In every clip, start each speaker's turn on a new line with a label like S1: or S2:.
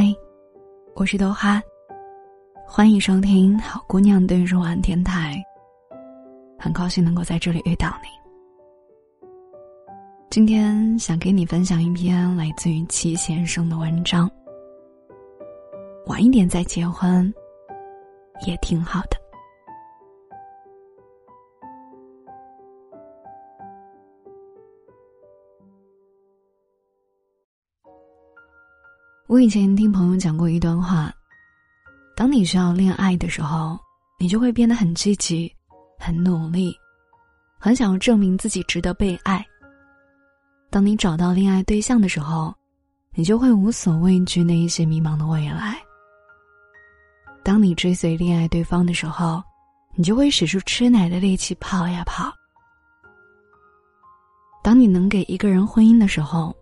S1: 嗨，我是豆哈，欢迎收听好姑娘对入晚电台。很高兴能够在这里遇到你。今天想给你分享一篇来自于齐先生的文章。晚一点再结婚，也挺好的。我以前听朋友讲过一段话：，当你需要恋爱的时候，你就会变得很积极、很努力，很想要证明自己值得被爱；，当你找到恋爱对象的时候，你就会无所畏惧那一些迷茫的未来；，当你追随恋爱对方的时候，你就会使出吃奶的力气跑呀跑；，当你能给一个人婚姻的时候，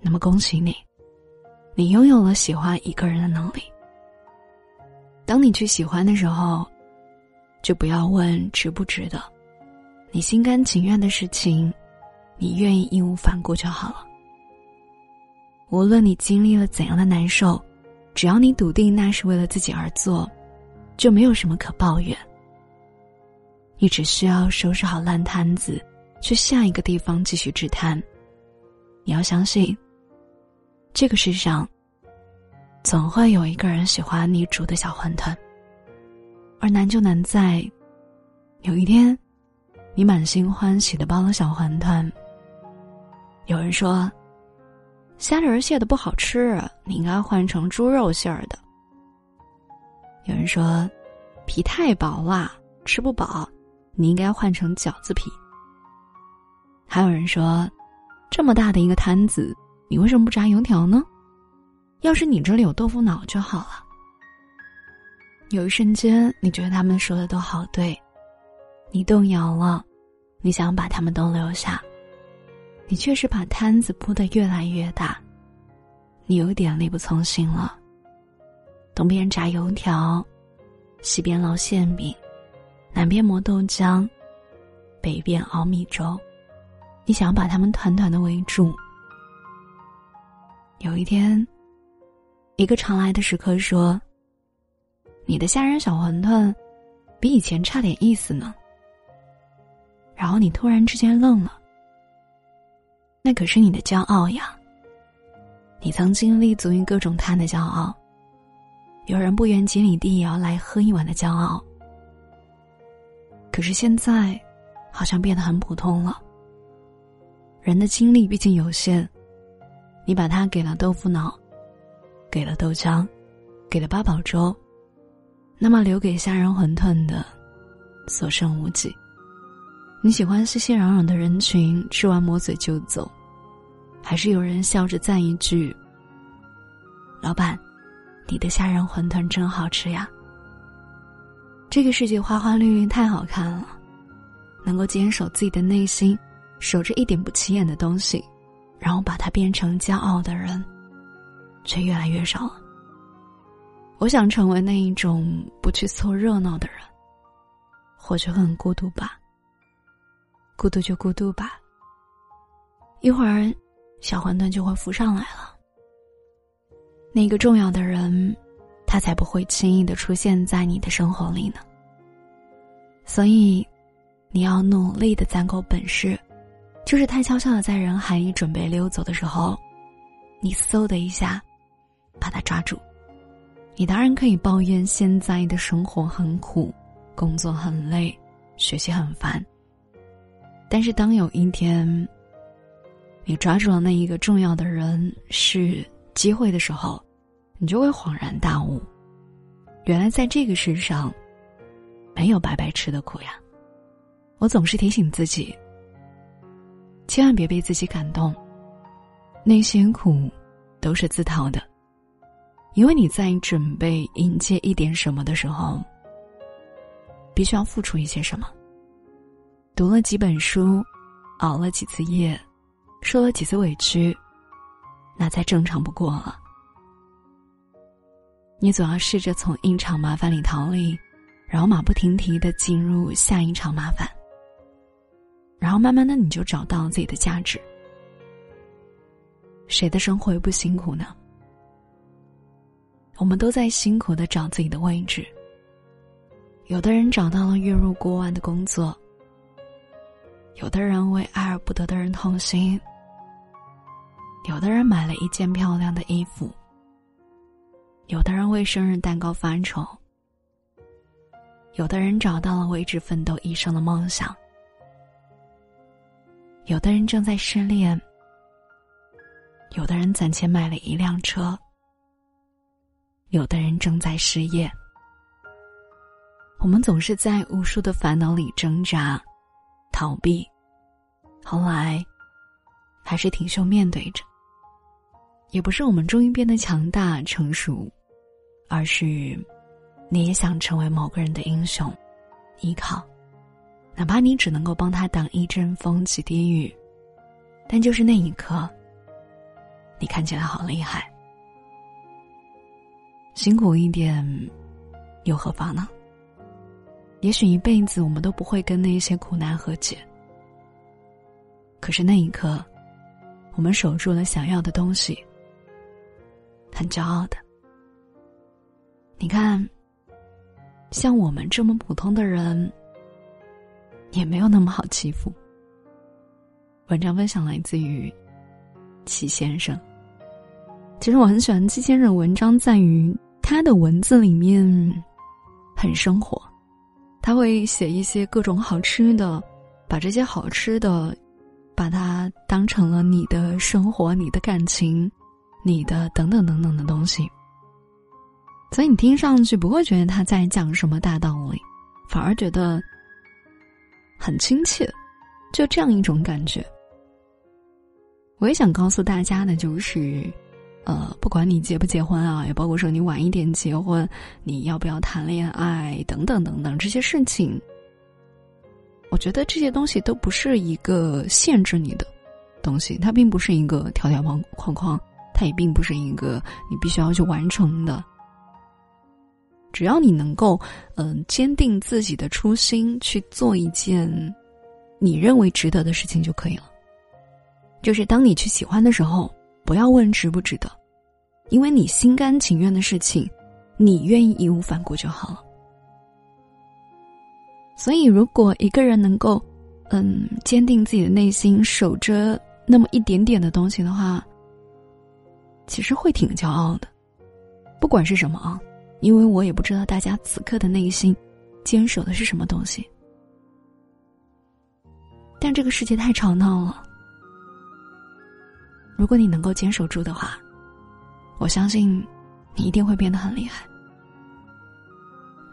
S1: 那么恭喜你。你拥有了喜欢一个人的能力。当你去喜欢的时候，就不要问值不值得，你心甘情愿的事情，你愿意义无反顾就好了。无论你经历了怎样的难受，只要你笃定那是为了自己而做，就没有什么可抱怨。你只需要收拾好烂摊子，去下一个地方继续治摊。你要相信。这个世上，总会有一个人喜欢你煮的小馄饨。而难就难在，有一天，你满心欢喜的包了小馄饨。有人说，虾仁馅的不好吃，你应该换成猪肉馅儿的。有人说，皮太薄了，吃不饱，你应该换成饺子皮。还有人说，这么大的一个摊子。你为什么不炸油条呢？要是你这里有豆腐脑就好了。有一瞬间，你觉得他们说的都好对，你动摇了，你想把他们都留下，你确实把摊子铺得越来越大，你有点力不从心了。东边炸油条，西边烙馅饼，南边磨豆浆，北边熬米粥，你想把他们团团的围住。有一天，一个常来的食客说：“你的虾仁小馄饨比以前差点意思呢。”然后你突然之间愣了。那可是你的骄傲呀！你曾经立足于各种摊的骄傲，有人不远几里地也要来喝一碗的骄傲。可是现在，好像变得很普通了。人的精力毕竟有限。你把它给了豆腐脑，给了豆浆，给了八宝粥，那么留给虾仁馄饨的，所剩无几。你喜欢熙熙攘攘的人群，吃完抹嘴就走，还是有人笑着赞一句：“老板，你的虾仁馄饨真好吃呀。”这个世界花花绿绿太好看了，能够坚守自己的内心，守着一点不起眼的东西。然后把它变成骄傲的人，却越来越少了。我想成为那一种不去凑热闹的人，或许很孤独吧。孤独就孤独吧。一会儿，小馄饨就会浮上来了。那个重要的人，他才不会轻易的出现在你的生活里呢。所以，你要努力的攒够本事。就是他悄悄的在人海里准备溜走的时候，你嗖的一下，把他抓住。你当然可以抱怨现在的生活很苦，工作很累，学习很烦。但是当有一天，你抓住了那一个重要的人是机会的时候，你就会恍然大悟，原来在这个世上，没有白白吃的苦呀。我总是提醒自己。千万别被自己感动，那些苦都是自讨的。因为你在准备迎接一点什么的时候，必须要付出一些什么。读了几本书，熬了几次夜，受了几次委屈，那再正常不过了。你总要试着从一场麻烦里逃离，然后马不停蹄的进入下一场麻烦。然后慢慢的，你就找到自己的价值。谁的生活又不辛苦呢？我们都在辛苦的找自己的位置。有的人找到了月入过万的工作，有的人为爱而不得的人痛心，有的人买了一件漂亮的衣服，有的人为生日蛋糕发愁，有的人找到了为之奋斗一生的梦想，有的人正在失恋，有的人攒钱买了一辆车。有的人正在失业，我们总是在无数的烦恼里挣扎、逃避，后来还是挺胸面对着。也不是我们终于变得强大成熟，而是你也想成为某个人的英雄、依靠，哪怕你只能够帮他挡一阵风、几滴雨，但就是那一刻，你看起来好厉害。辛苦一点，又何妨呢？也许一辈子我们都不会跟那些苦难和解。可是那一刻，我们守住了想要的东西，很骄傲的。你看，像我们这么普通的人，也没有那么好欺负。文章分享来自于齐先生。其实我很喜欢齐先生文章，在于他的文字里面很生活，他会写一些各种好吃的，把这些好吃的，把它当成了你的生活、你的感情、你的等等等等的东西，所以你听上去不会觉得他在讲什么大道理，反而觉得很亲切，就这样一种感觉。我也想告诉大家的就是。呃，不管你结不结婚啊，也包括说你晚一点结婚，你要不要谈恋爱等等等等这些事情，我觉得这些东西都不是一个限制你的东西，它并不是一个条条框框框，它也并不是一个你必须要去完成的。只要你能够嗯坚定自己的初心，去做一件你认为值得的事情就可以了。就是当你去喜欢的时候。不要问值不值得，因为你心甘情愿的事情，你愿意义无反顾就好了。所以，如果一个人能够，嗯，坚定自己的内心，守着那么一点点的东西的话，其实会挺骄傲的。不管是什么啊，因为我也不知道大家此刻的内心坚守的是什么东西。但这个世界太吵闹了。如果你能够坚守住的话，我相信你一定会变得很厉害。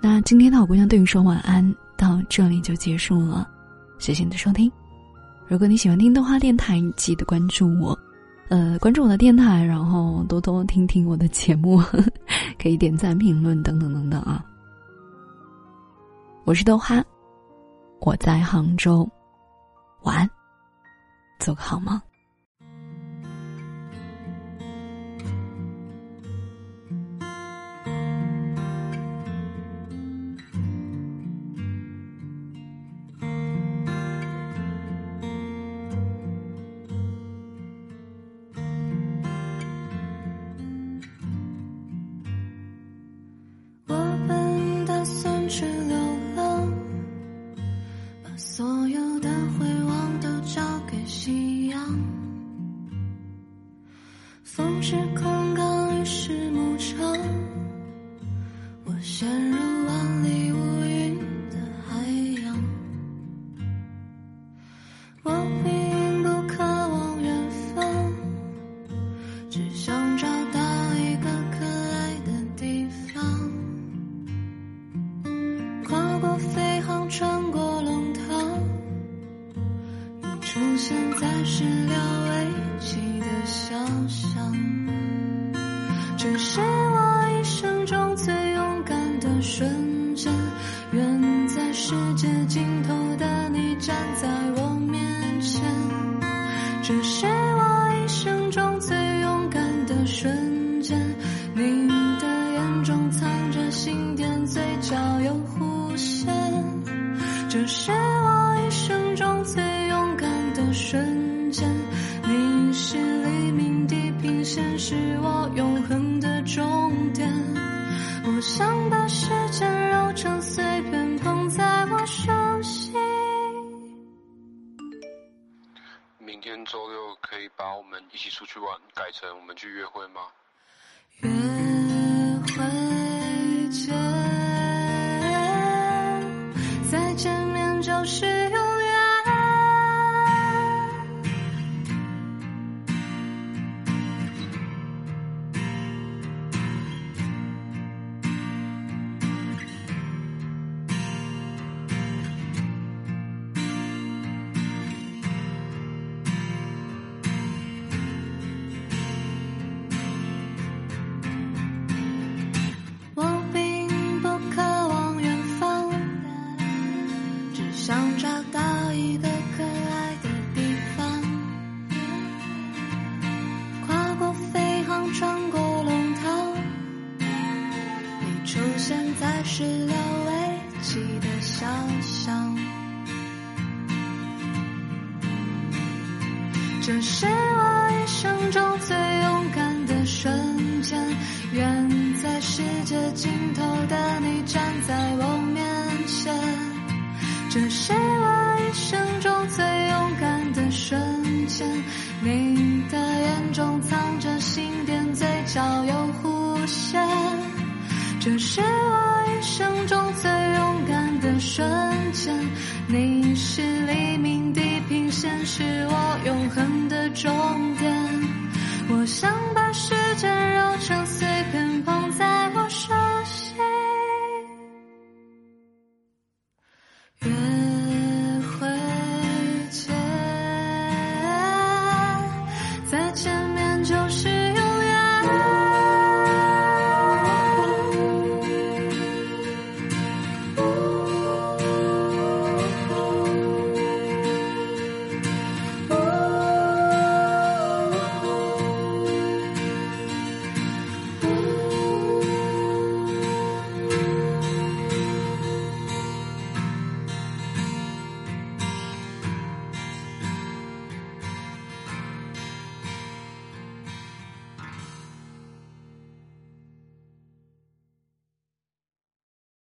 S1: 那今天的好姑娘对你说晚安，到这里就结束了，谢谢你的收听。如果你喜欢听动画电台，记得关注我，呃，关注我的电台，然后多多听听我的节目，可以点赞、评论等等等等啊。我是豆花，我在杭州，晚安，做个好梦。
S2: 出现在始料未及的小巷。这是我一生中最勇敢的瞬间，远在世界尽头的你站在我面前。这是我一生中最勇敢的瞬间，你的眼中藏着心电，嘴角有弧线。这是我线，是我永恒的。终点。
S1: 我想把时间揉成碎片，捧在我手心。
S3: 明天周六可以把我们一起出去玩改成我们去约会吗？
S1: 约会现在始料未及的想象。这是